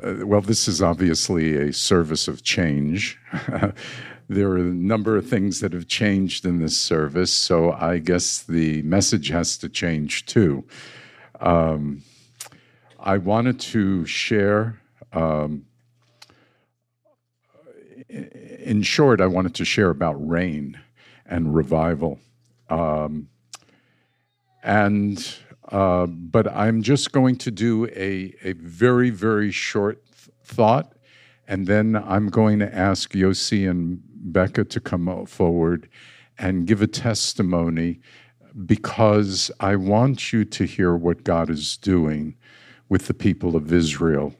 uh, well, this is obviously a service of change. there are a number of things that have changed in this service, so I guess the message has to change too. Um, I wanted to share, um, in short, I wanted to share about rain and revival. Um, and uh, but I'm just going to do a, a very, very short th- thought, and then I'm going to ask Yossi and Becca to come forward and give a testimony because I want you to hear what God is doing with the people of Israel.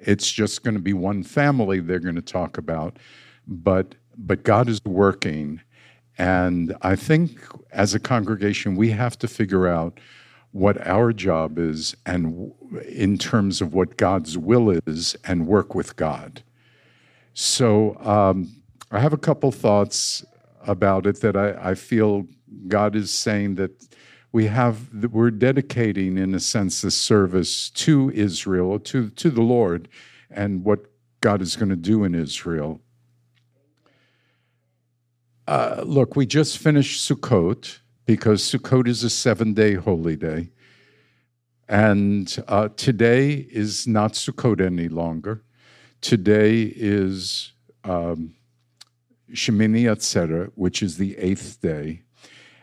It's just going to be one family they're going to talk about, but but God is working and I think as a congregation, we have to figure out what our job is and in terms of what God's will is and work with God. So um, I have a couple thoughts about it that I, I feel God is saying that we have we're dedicating in a sense this service to Israel, to to the Lord, and what God is going to do in Israel. Uh, look, we just finished Sukkot because Sukkot is a seven day holy day. And uh, today is not Sukkot any longer. Today is um, Shemini Atzeret, which is the eighth day.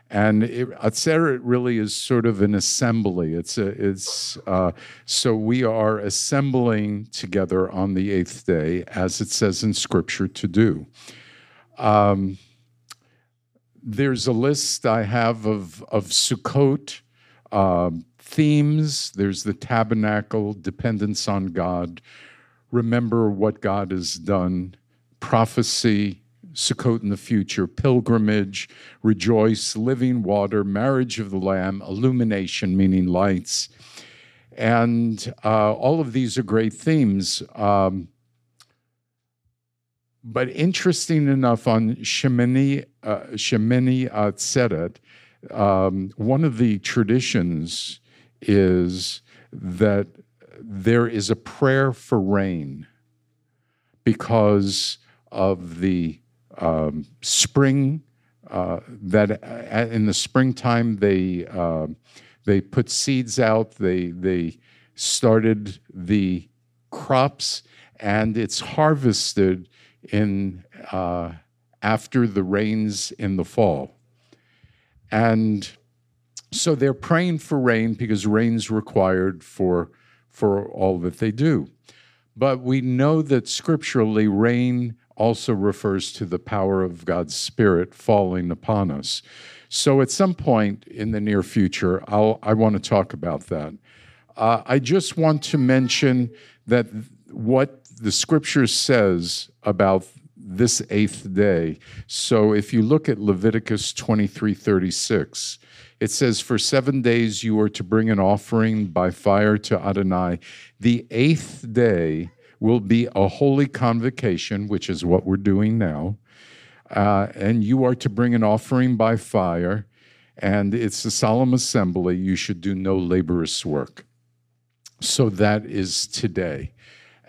And it, Atzeret really is sort of an assembly. It's a, it's uh, so we are assembling together on the eighth day, as it says in Scripture to do. Um, there's a list I have of, of Sukkot uh, themes. There's the tabernacle, dependence on God, remember what God has done, prophecy, Sukkot in the future, pilgrimage, rejoice, living water, marriage of the Lamb, illumination, meaning lights. And uh, all of these are great themes. Um, but interesting enough, on Shemini, uh, Shemini Atzeret, um, one of the traditions is that there is a prayer for rain because of the um, spring uh, that uh, in the springtime they uh, they put seeds out they they started the crops and it's harvested in uh, after the rains in the fall. And so they're praying for rain because rain's required for, for all that they do. But we know that scripturally, rain also refers to the power of God's Spirit falling upon us. So at some point in the near future, I'll, I want to talk about that. Uh, I just want to mention that what the scripture says about this eighth day. So if you look at Leviticus 23 36, it says, For seven days you are to bring an offering by fire to Adonai. The eighth day will be a holy convocation, which is what we're doing now. Uh, and you are to bring an offering by fire, and it's a solemn assembly. You should do no laborious work. So that is today.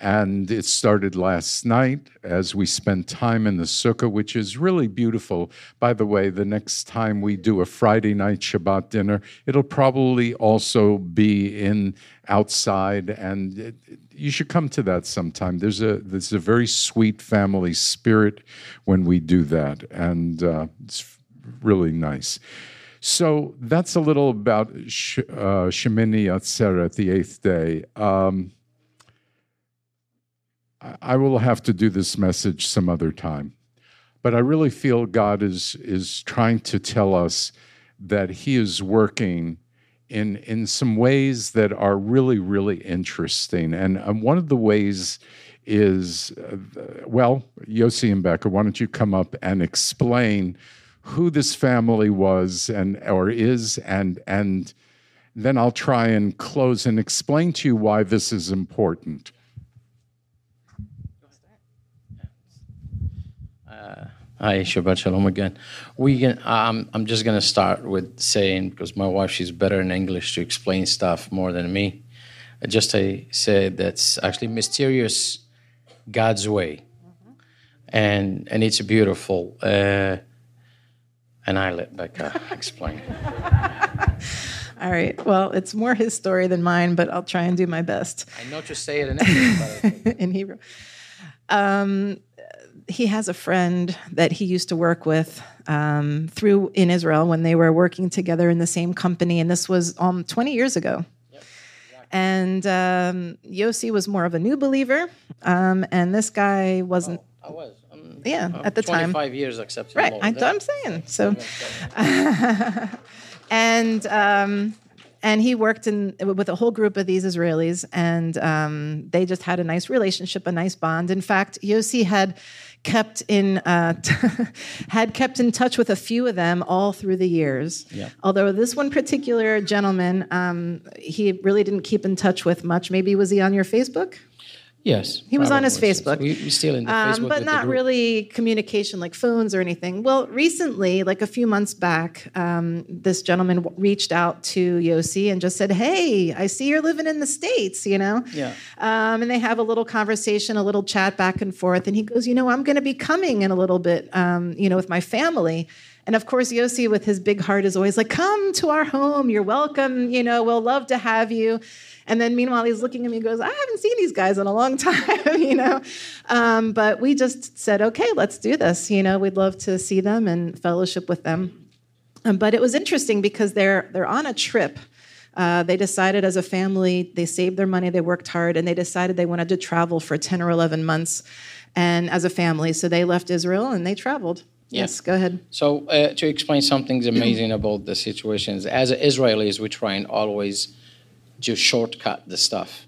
And it started last night as we spent time in the sukkah, which is really beautiful. By the way, the next time we do a Friday night Shabbat dinner, it'll probably also be in outside, and it, you should come to that sometime. There's a there's a very sweet family spirit when we do that, and uh, it's really nice. So that's a little about Sh- uh, Shemini Atzeret, the eighth day. Um, I will have to do this message some other time. But I really feel God is, is trying to tell us that He is working in, in some ways that are really, really interesting. And um, one of the ways is uh, well, Yossi and Becca, why don't you come up and explain who this family was and or is and and then I'll try and close and explain to you why this is important. Hi, Shabbat Shalom again. We can, um, I'm just going to start with saying, because my wife, she's better in English to explain stuff more than me. I just I said that's actually mysterious God's way, and and it's beautiful. Uh, and I let Becca explain. All right. Well, it's more his story than mine, but I'll try and do my best I know to say it in English, in Hebrew. Um, he has a friend that he used to work with um, through in Israel when they were working together in the same company, and this was um, 20 years ago. And um, Yossi was more of a new believer, um, and this guy wasn't. I was. Yeah, I'm at the time. 25 years accepting Right. I, I'm saying so. and um, and he worked in with a whole group of these Israelis, and um, they just had a nice relationship, a nice bond. In fact, Yossi had kept in uh, had kept in touch with a few of them all through the years. Yeah. Although this one particular gentleman, um, he really didn't keep in touch with much. Maybe was he on your Facebook? Yes. He was on his. Facebook. We, we still in the Um, Facebook. but not really communication like phones or anything. Well, recently, like a few months back, um, this gentleman w- reached out to Yossi and just said, "Hey, I see you're living in the states," you know. Yeah. Um, and they have a little conversation, a little chat back and forth. And he goes, "You know, I'm going to be coming in a little bit, um, you know, with my family." And of course, Yossi, with his big heart, is always like, "Come to our home. You're welcome. You know, we'll love to have you." And then meanwhile, he's looking at me and goes, I haven't seen these guys in a long time, you know? Um, but we just said, okay, let's do this. You know, we'd love to see them and fellowship with them. Um, but it was interesting because they're, they're on a trip. Uh, they decided as a family, they saved their money, they worked hard, and they decided they wanted to travel for 10 or 11 months and as a family. So they left Israel and they traveled. Yeah. Yes, go ahead. So uh, to explain something amazing about the situations, as Israelis, we try and always to shortcut the stuff.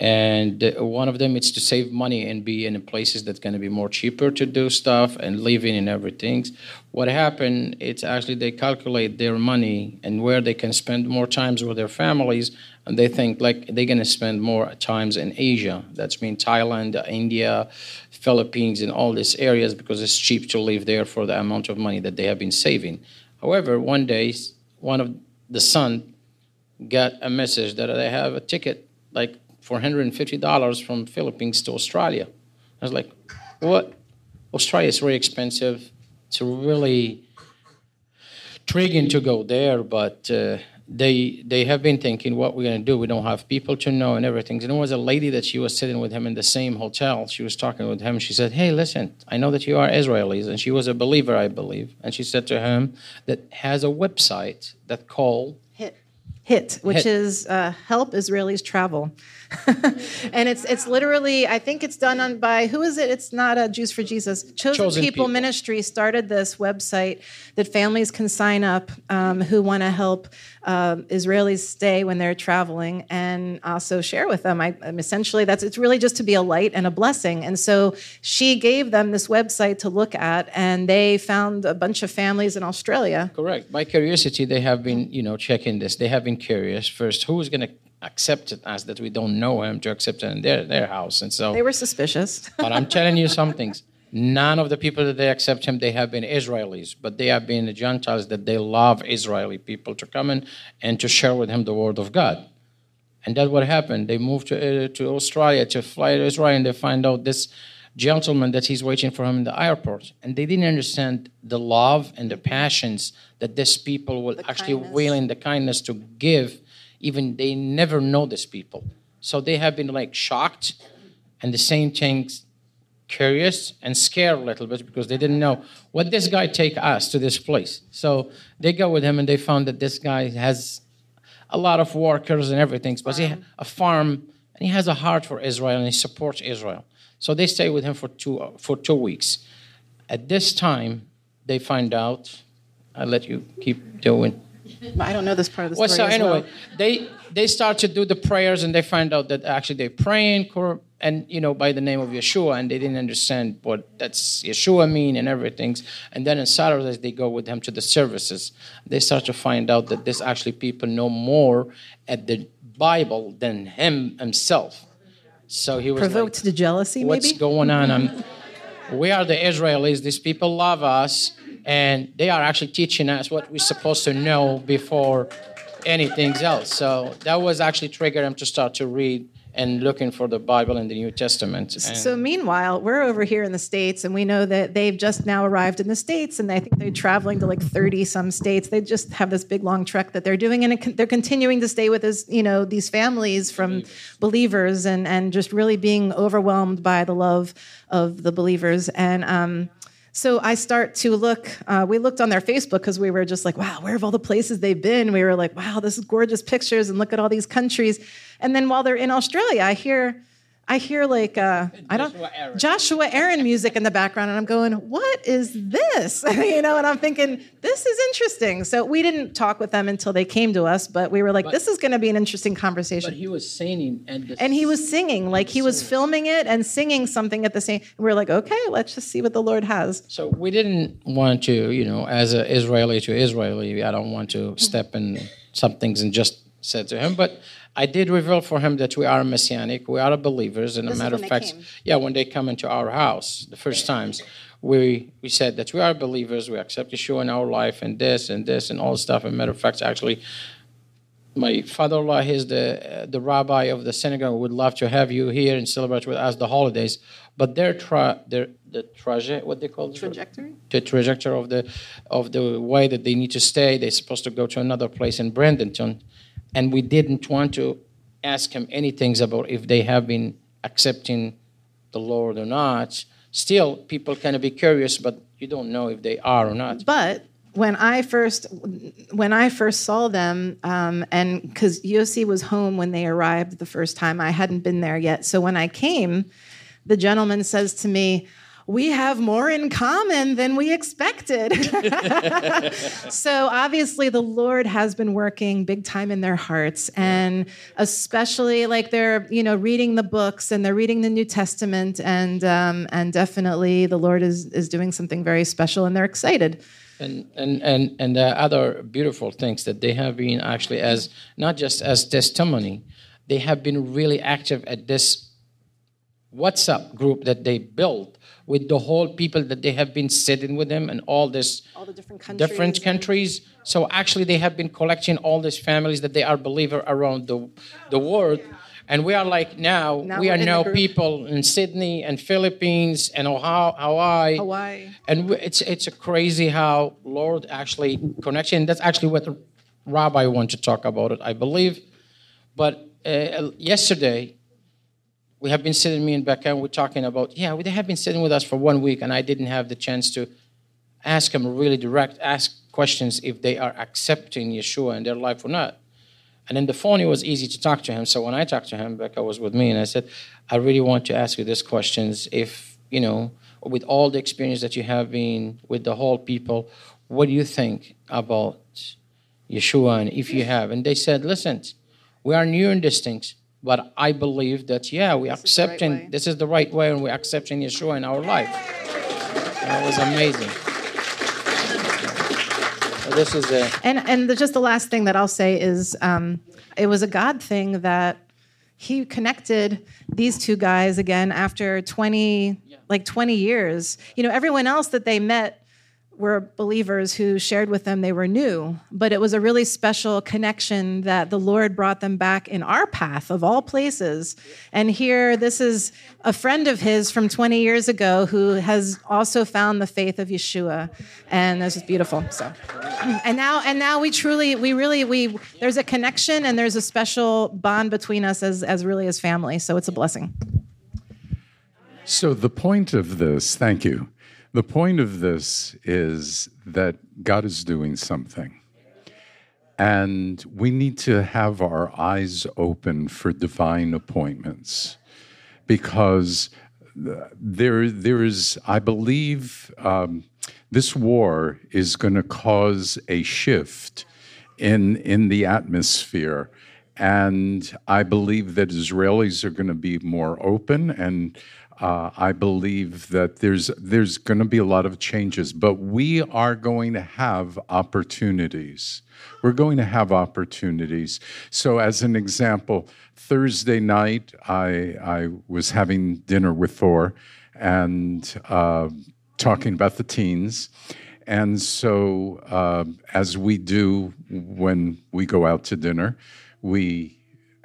And uh, one of them is to save money and be in places that's going to be more cheaper to do stuff and living and everything. What happened? It's actually they calculate their money and where they can spend more times with their families, and they think like they're going to spend more times in Asia. That's mean Thailand, India, Philippines, and all these areas because it's cheap to live there for the amount of money that they have been saving. However, one day, one of the son got a message that they have a ticket like $450 from Philippines to Australia. I was like, what? Australia is very expensive. It's really intriguing to go there, but uh, they they have been thinking what we're going to do. We don't have people to know and everything. There was a lady that she was sitting with him in the same hotel. She was talking with him. She said, "Hey, listen, I know that you are Israelis," and she was a believer, I believe. And she said to him that has a website that called Hit. Which HIT. is uh, Help Israelis Travel. and it's it's literally, I think it's done on by who is it? It's not a Jews for Jesus. Chosen, Chosen People, People. Ministry started this website that families can sign up um, who want to help um Israelis stay when they're traveling and also share with them. I, I'm essentially that's it's really just to be a light and a blessing. And so she gave them this website to look at, and they found a bunch of families in Australia. Correct. By curiosity, they have been, you know, checking this. They have been curious first. Who is going to accept it as that we don't know him to accept it in their their house? And so, They were suspicious. but I'm telling you some things. None of the people that they accept him, they have been Israelis, but they have been the Gentiles that they love Israeli people to come in and to share with him the word of God. And that's what happened. They moved to, uh, to Australia to fly to Israel, and they find out this gentleman that he's waiting for him in the airport. And they didn't understand the love and the passions that these people will actually kindness. willing the kindness to give. Even they never know these people, so they have been like shocked, and the same things curious and scared a little bit because they didn't know what this guy take us to this place. So they go with him and they found that this guy has a lot of workers and everything, but he a farm and he has a heart for Israel and he supports Israel. So they stay with him for two for two weeks. At this time, they find out. I'll let you keep doing. I don't know this part of the Well, story. so anyway, well. they they start to do the prayers and they find out that actually they're praying and you know by the name of Yeshua and they didn't understand what that's Yeshua mean and everything. And then on Saturdays they go with him to the services. They start to find out that this actually people know more at the Bible than him himself. So he was like, provoked to jealousy, what's maybe. going on? I'm, we are the Israelis. These people love us, and they are actually teaching us what we're supposed to know before anything else. So that was actually triggered them to start to read and looking for the Bible and the New Testament. And So meanwhile, we're over here in the states, and we know that they've just now arrived in the states, and I think they're traveling to like thirty some states. They just have this big long trek that they're doing, and they're continuing to stay with us, you know, these families from believers, and and just really being overwhelmed by the love of the believers. And um, so I start to look. Uh, we looked on their Facebook because we were just like, wow, where have all the places they've been? We were like, wow, this is gorgeous pictures, and look at all these countries. And then while they're in Australia, I hear. I hear like uh, I don't Joshua Aaron. Joshua Aaron music in the background, and I'm going, "What is this?" you know, and I'm thinking, "This is interesting." So we didn't talk with them until they came to us, but we were like, "This is going to be an interesting conversation." but he was singing and and he was singing, like he was filming it and singing something at the same. We're like, "Okay, let's just see what the Lord has." So we didn't want to, you know, as an Israeli to Israeli, I don't want to step in some things and just said to him, but I did reveal for him that we are messianic, we are believers, and a matter of fact, yeah, when they come into our house the first times, we we said that we are believers, we accept Yeshua in our life, and this and this and all stuff. And matter of fact, actually, my father-in-law is the uh, the rabbi of the synagogue. Would love to have you here and celebrate with us the holidays. But their tra- their the traje what they call? Trajectory. the trajectory of the of the way that they need to stay. They're supposed to go to another place in Bradenton, and we didn't want to ask him anything about if they have been accepting the Lord or not. Still, people kind of be curious, but you don't know if they are or not. But when I first when I first saw them, um, and because Yossi was home when they arrived the first time, I hadn't been there yet. So when I came, the gentleman says to me. We have more in common than we expected. so obviously, the Lord has been working big time in their hearts, and especially like they're you know reading the books and they're reading the New Testament, and um, and definitely the Lord is is doing something very special, and they're excited. and and and and the other beautiful things that they have been actually as not just as testimony they have been really active at this whatsapp group that they built with the whole people that they have been sitting with them and all this All the different countries. different countries so actually they have been collecting all these families that they are believer around the the world and we are like now, Now we are now people in Sydney and Philippines and Ohio, Hawaii Hawaii. and it's it's a crazy how Lord actually connection. That's actually what Rabbi wanted to talk about it, I believe. But uh, yesterday, we have been sitting, me and Becca, and we're talking about yeah, they have been sitting with us for one week, and I didn't have the chance to ask them really direct, ask questions if they are accepting Yeshua in their life or not. And then the phone, it was easy to talk to him. So when I talked to him, Becca was with me, and I said, I really want to ask you these questions. If, you know, with all the experience that you have been with the whole people, what do you think about Yeshua? And if you have, and they said, listen, we are new in these things, but I believe that, yeah, we is the right accepting, way. this is the right way, and we're accepting Yeshua in our life. And it was amazing. So this is a, And and the, just the last thing that I'll say is, um, it was a God thing that He connected these two guys again after twenty, like twenty years. You know, everyone else that they met were believers who shared with them they were new, but it was a really special connection that the Lord brought them back in our path of all places. And here, this is a friend of his from 20 years ago who has also found the faith of Yeshua, and this is beautiful. So, and now, and now we truly, we really, we there's a connection and there's a special bond between us as as really as family. So it's a blessing. So, the point of this, thank you. The point of this is that God is doing something. And we need to have our eyes open for divine appointments because there, there is, I believe, um, this war is going to cause a shift in, in the atmosphere. And I believe that Israelis are going to be more open and uh, I believe that there's there's going to be a lot of changes, but we are going to have opportunities. We're going to have opportunities. So, as an example, Thursday night I I was having dinner with Thor and uh, talking about the teens, And so, um, as we do when we go out to dinner, we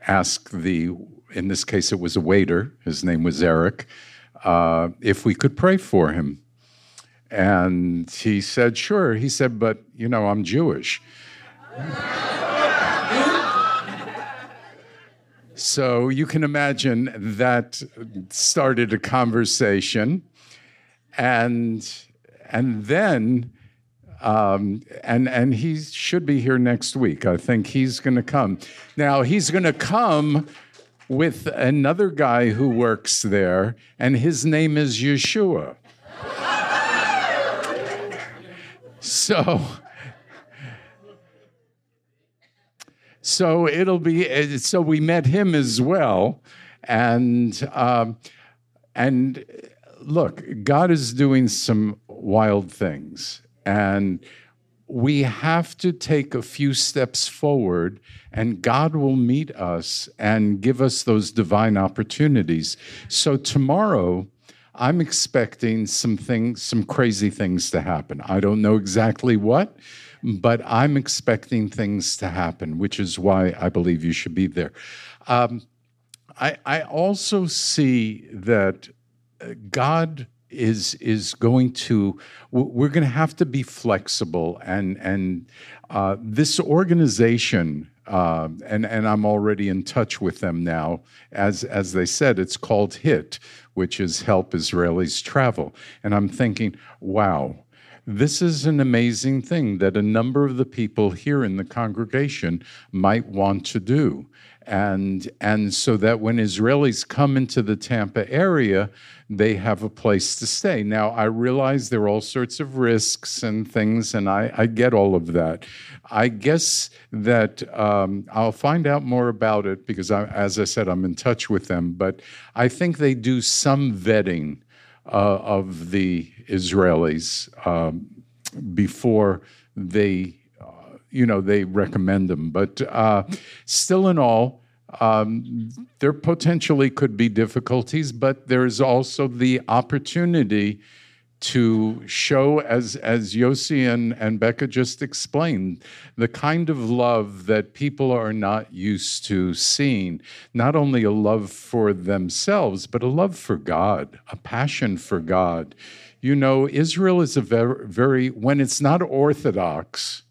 ask the, in this case, it was a waiter, his name was Eric, uh, if we could pray for him. And he said, sure. He said, but, you know, I'm Jewish. so you can imagine that started a conversation. And, and then um, and and he should be here next week. I think he's going to come. Now he's going to come with another guy who works there, and his name is Yeshua. so. So it'll be so we met him as well, and um, and look, God is doing some wild things, and we have to take a few steps forward, and God will meet us and give us those divine opportunities. So, tomorrow, I'm expecting some things, some crazy things to happen. I don't know exactly what, but I'm expecting things to happen, which is why I believe you should be there. Um, I, I also see that uh, God is is going to we're going to have to be flexible and and uh, this organization uh, and and I'm already in touch with them now as as they said it's called HIT which is Help Israelis Travel. And I'm thinking wow this is an amazing thing that a number of the people here in the congregation might want to do and and so that when Israelis come into the Tampa area, they have a place to stay. Now I realize there are all sorts of risks and things, and I, I get all of that. I guess that um, I'll find out more about it because, I, as I said, I'm in touch with them. But I think they do some vetting of the Israelis um, before they you know they recommend them. But uh, still, in all, um, there potentially could be difficulties, but there's also the opportunity to show, as as Yossi and, and Becca just explained, the kind of love that people are not used to seeing. Not only a love for themselves, but a love for God, a passion for God. You know, Israel is a very, very when it's not orthodox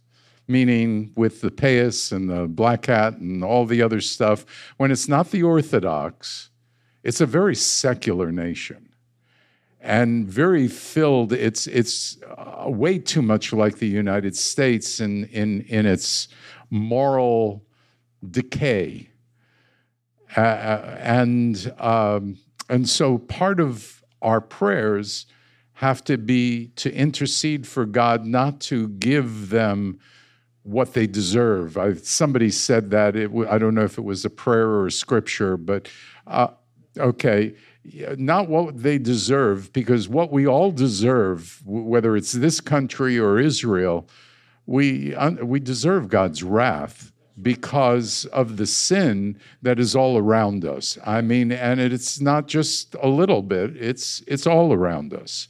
meaning with the payas and the black hat and all the other stuff, when it's not the Orthodox, it's a very secular nation and very filled. It's, it's uh, way too much like the United States in, in, in its moral decay. Uh, uh and, um, and so part of our prayers have to be to intercede for God not to give them what they deserve. I, somebody said that. It, I don't know if it was a prayer or a scripture, but uh, okay, not what they deserve, because what we all deserve, whether it's this country or Israel, we, we deserve God's wrath because of the sin that is all around us. I mean, and it's not just a little bit, it's, it's all around us.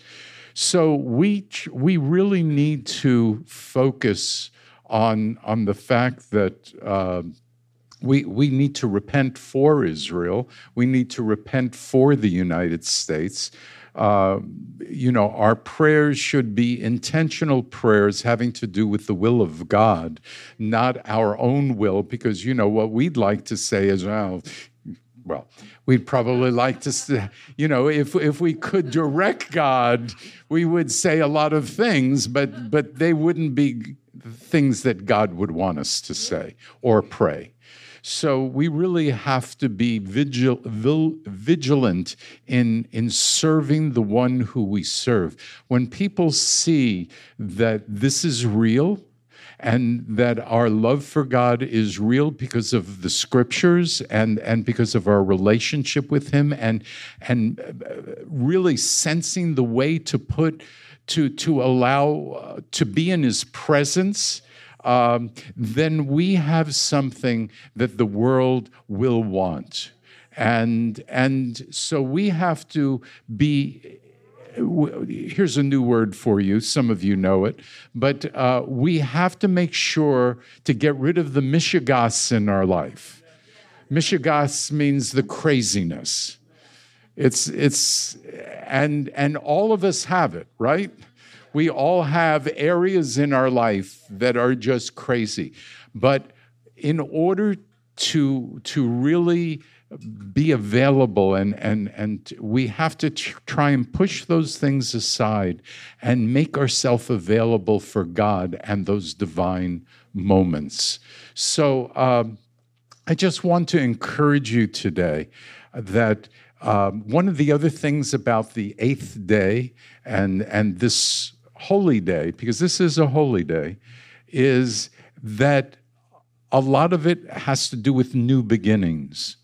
So we, we really need to focus on, on the fact that uh, we, we need to repent for Israel. We need to repent for the United States. Uh, you know, our prayers should be intentional prayers having to do with the will of God, not our own will, because, you know, what we'd like to say is, well, well, we'd probably like to, you know, if, if we could direct God, we would say a lot of things, but, but they wouldn't be things that God would want us to say or pray. So we really have to be vigil, vigilant in, in serving the one who we serve. When people see that this is real, and that our love for God is real because of the scriptures and, and because of our relationship with Him, and, and uh, really sensing the way to put to, to allow uh, to be in his presence, um, then we have something that the world will want. And, and so we have to be here's a new word for you. Some of you know it, but uh, we have to make sure to get rid of the mishigas in our life. Mishigas means the craziness. It's it's and and all of us have it, right? We all have areas in our life that are just crazy. But in order to to really be available and and and we have to tr- try and push those things aside and make ourselves available for God and those divine moments. So um, I just want to encourage you today that um, one of the other things about the eighth day and and this holy day, because this is a holy day, is that a lot of it has to do with new beginnings.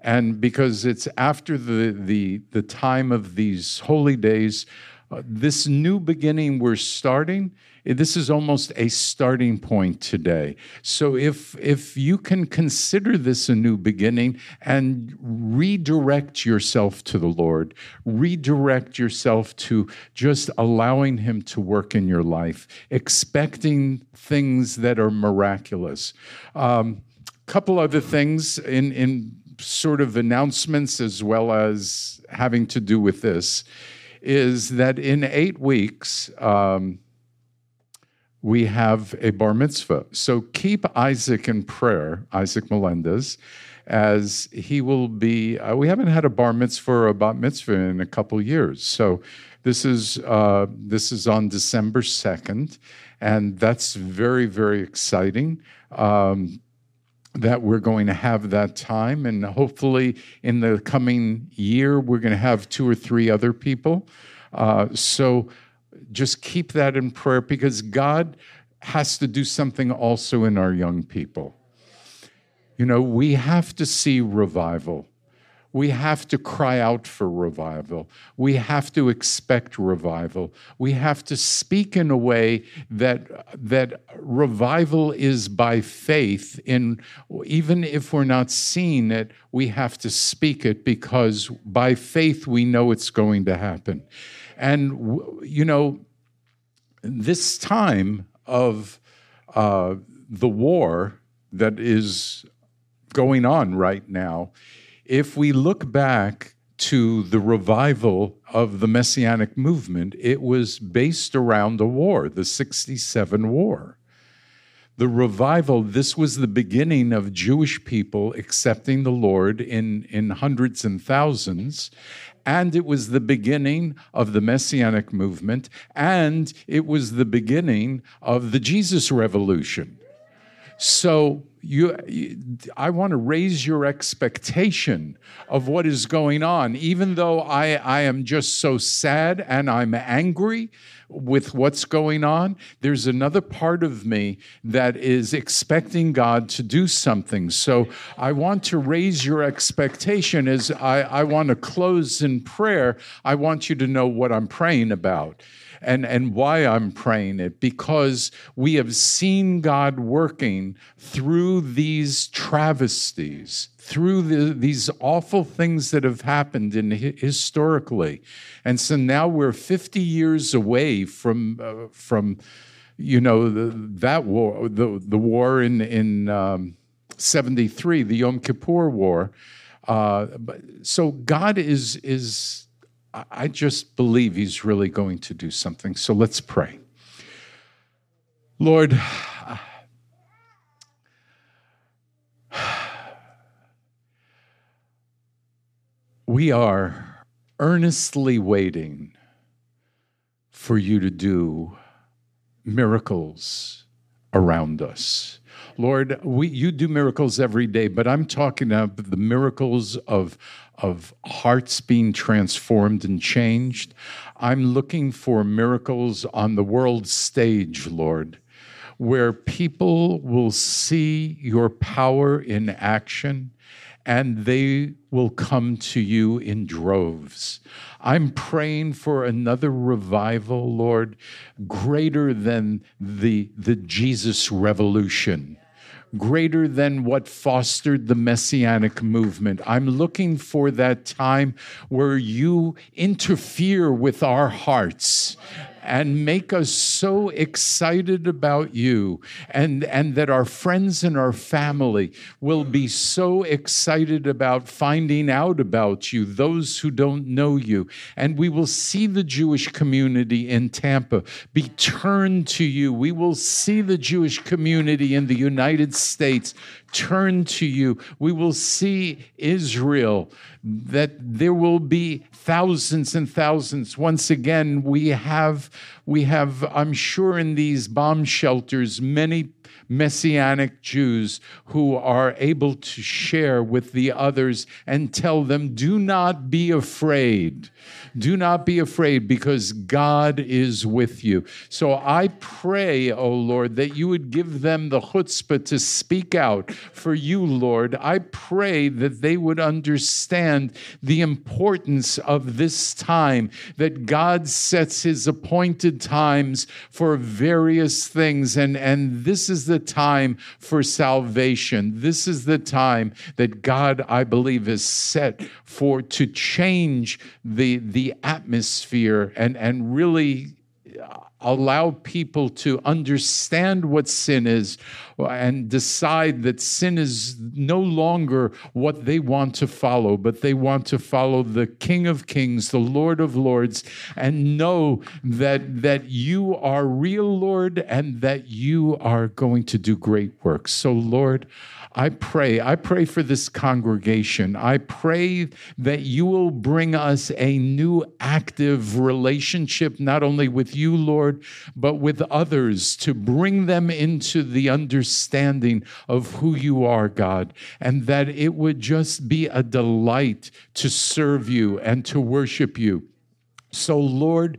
And because it's after the, the, the time of these holy days, uh, this new beginning we're starting, this is almost a starting point today. So if, if you can consider this a new beginning and redirect yourself to the Lord, redirect yourself to just allowing Him to work in your life, expecting things that are miraculous. A um, couple other things in, in sort of announcements as well as having to do with this is that in eight weeks, um, we have a bar mitzvah. So keep Isaac in prayer, Isaac Melendez, as he will be. Uh, we haven't had a bar mitzvah or a bat mitzvah in a couple years. So this is uh, this is on December second, and that's very very exciting. Um, that we're going to have that time. And hopefully, in the coming year, we're going to have two or three other people. Uh, so just keep that in prayer because God has to do something also in our young people. You know, we have to see revival. We have to cry out for revival. We have to expect revival. We have to speak in a way that, that revival is by faith. In, even if we're not seeing it, we have to speak it because by faith we know it's going to happen. And, you know, this time of uh, the war that is going on right now if we look back to the revival of the Messianic movement, it was based around a war, the 67 war. The revival, this was the beginning of Jewish people accepting the Lord in, in hundreds and thousands. And it was the beginning of the Messianic movement. And it was the beginning of the Jesus Revolution. So you, I want to raise your expectation of what is going on, even though I, I am just so sad and I'm angry with what's going on. There's another part of me that is expecting God to do something. So I want to raise your expectation as I, I want to close in prayer. I want you to know what I'm praying about and, and why I'm praying it because we have seen God working through these travesties, through the, these awful things that have happened in historically. And so now we're 50 years away from, uh, from you know, the, that war, the, the war in, in um, 73, the Yom Kippur War. Uh, so God is, is I just believe he's really going to do something. So let's pray. Lord, we are earnestly waiting for you to do miracles around us. Lord, we, you do miracles every day, but I'm talking about the miracles of, of hearts being transformed and changed. I'm looking for miracles on the world stage, Lord, where people will see your power in action and they will come to you in droves. I'm praying for another revival, Lord, greater than the, the Jesus revolution greater than what fostered the messianic movement. I'm looking for that time where you interfere with our hearts and make us so excited about you and, and that our friends and our family will be so excited about finding out about you, those who don't know you. And we will see the Jewish community in Tampa be turned to you. We will see the Jewish community in the United States turn to you. We will see Israel, that there will be thousands and thousands. Once again, we have, we have, I'm sure, in these bomb shelters, many Messianic Jews who are able to share with the others and tell them, do not be afraid. Do not be afraid because God is with you. So I pray, O oh Lord, that you would give them the chutzpah to speak out for you, Lord. I pray that they would understand the importance of this time, that God sets his appointed times for various things. And, and this is the time for salvation. This is the time that God, I believe, is set for to change the, atmosphere and, and really uh, allow people to understand what sin is and decide that sin is no longer what they want to follow, but they want to follow the King of Kings, the Lord of Lords, and know that, that you are real, Lord, and that you are going to do great works. So, Lord, I pray, I pray for this congregation. I pray that you will bring us a new active relationship, not only with you, Lord, but with others to bring them into the understanding of who you are, God, and that it would just be a delight to serve you and to worship you. So, Lord,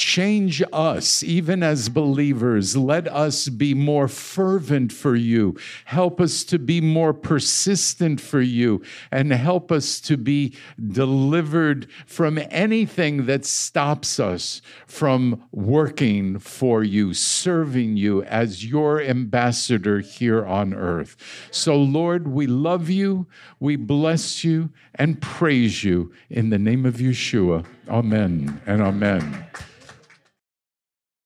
Change us, even as believers. Let us be more fervent for you. Help us to be more persistent for you, and help us to be delivered from anything that stops us from working for you, serving you as your ambassador here on earth. So, Lord, we love you, we bless you, and praise you in the name of Yeshua. Amen and amen.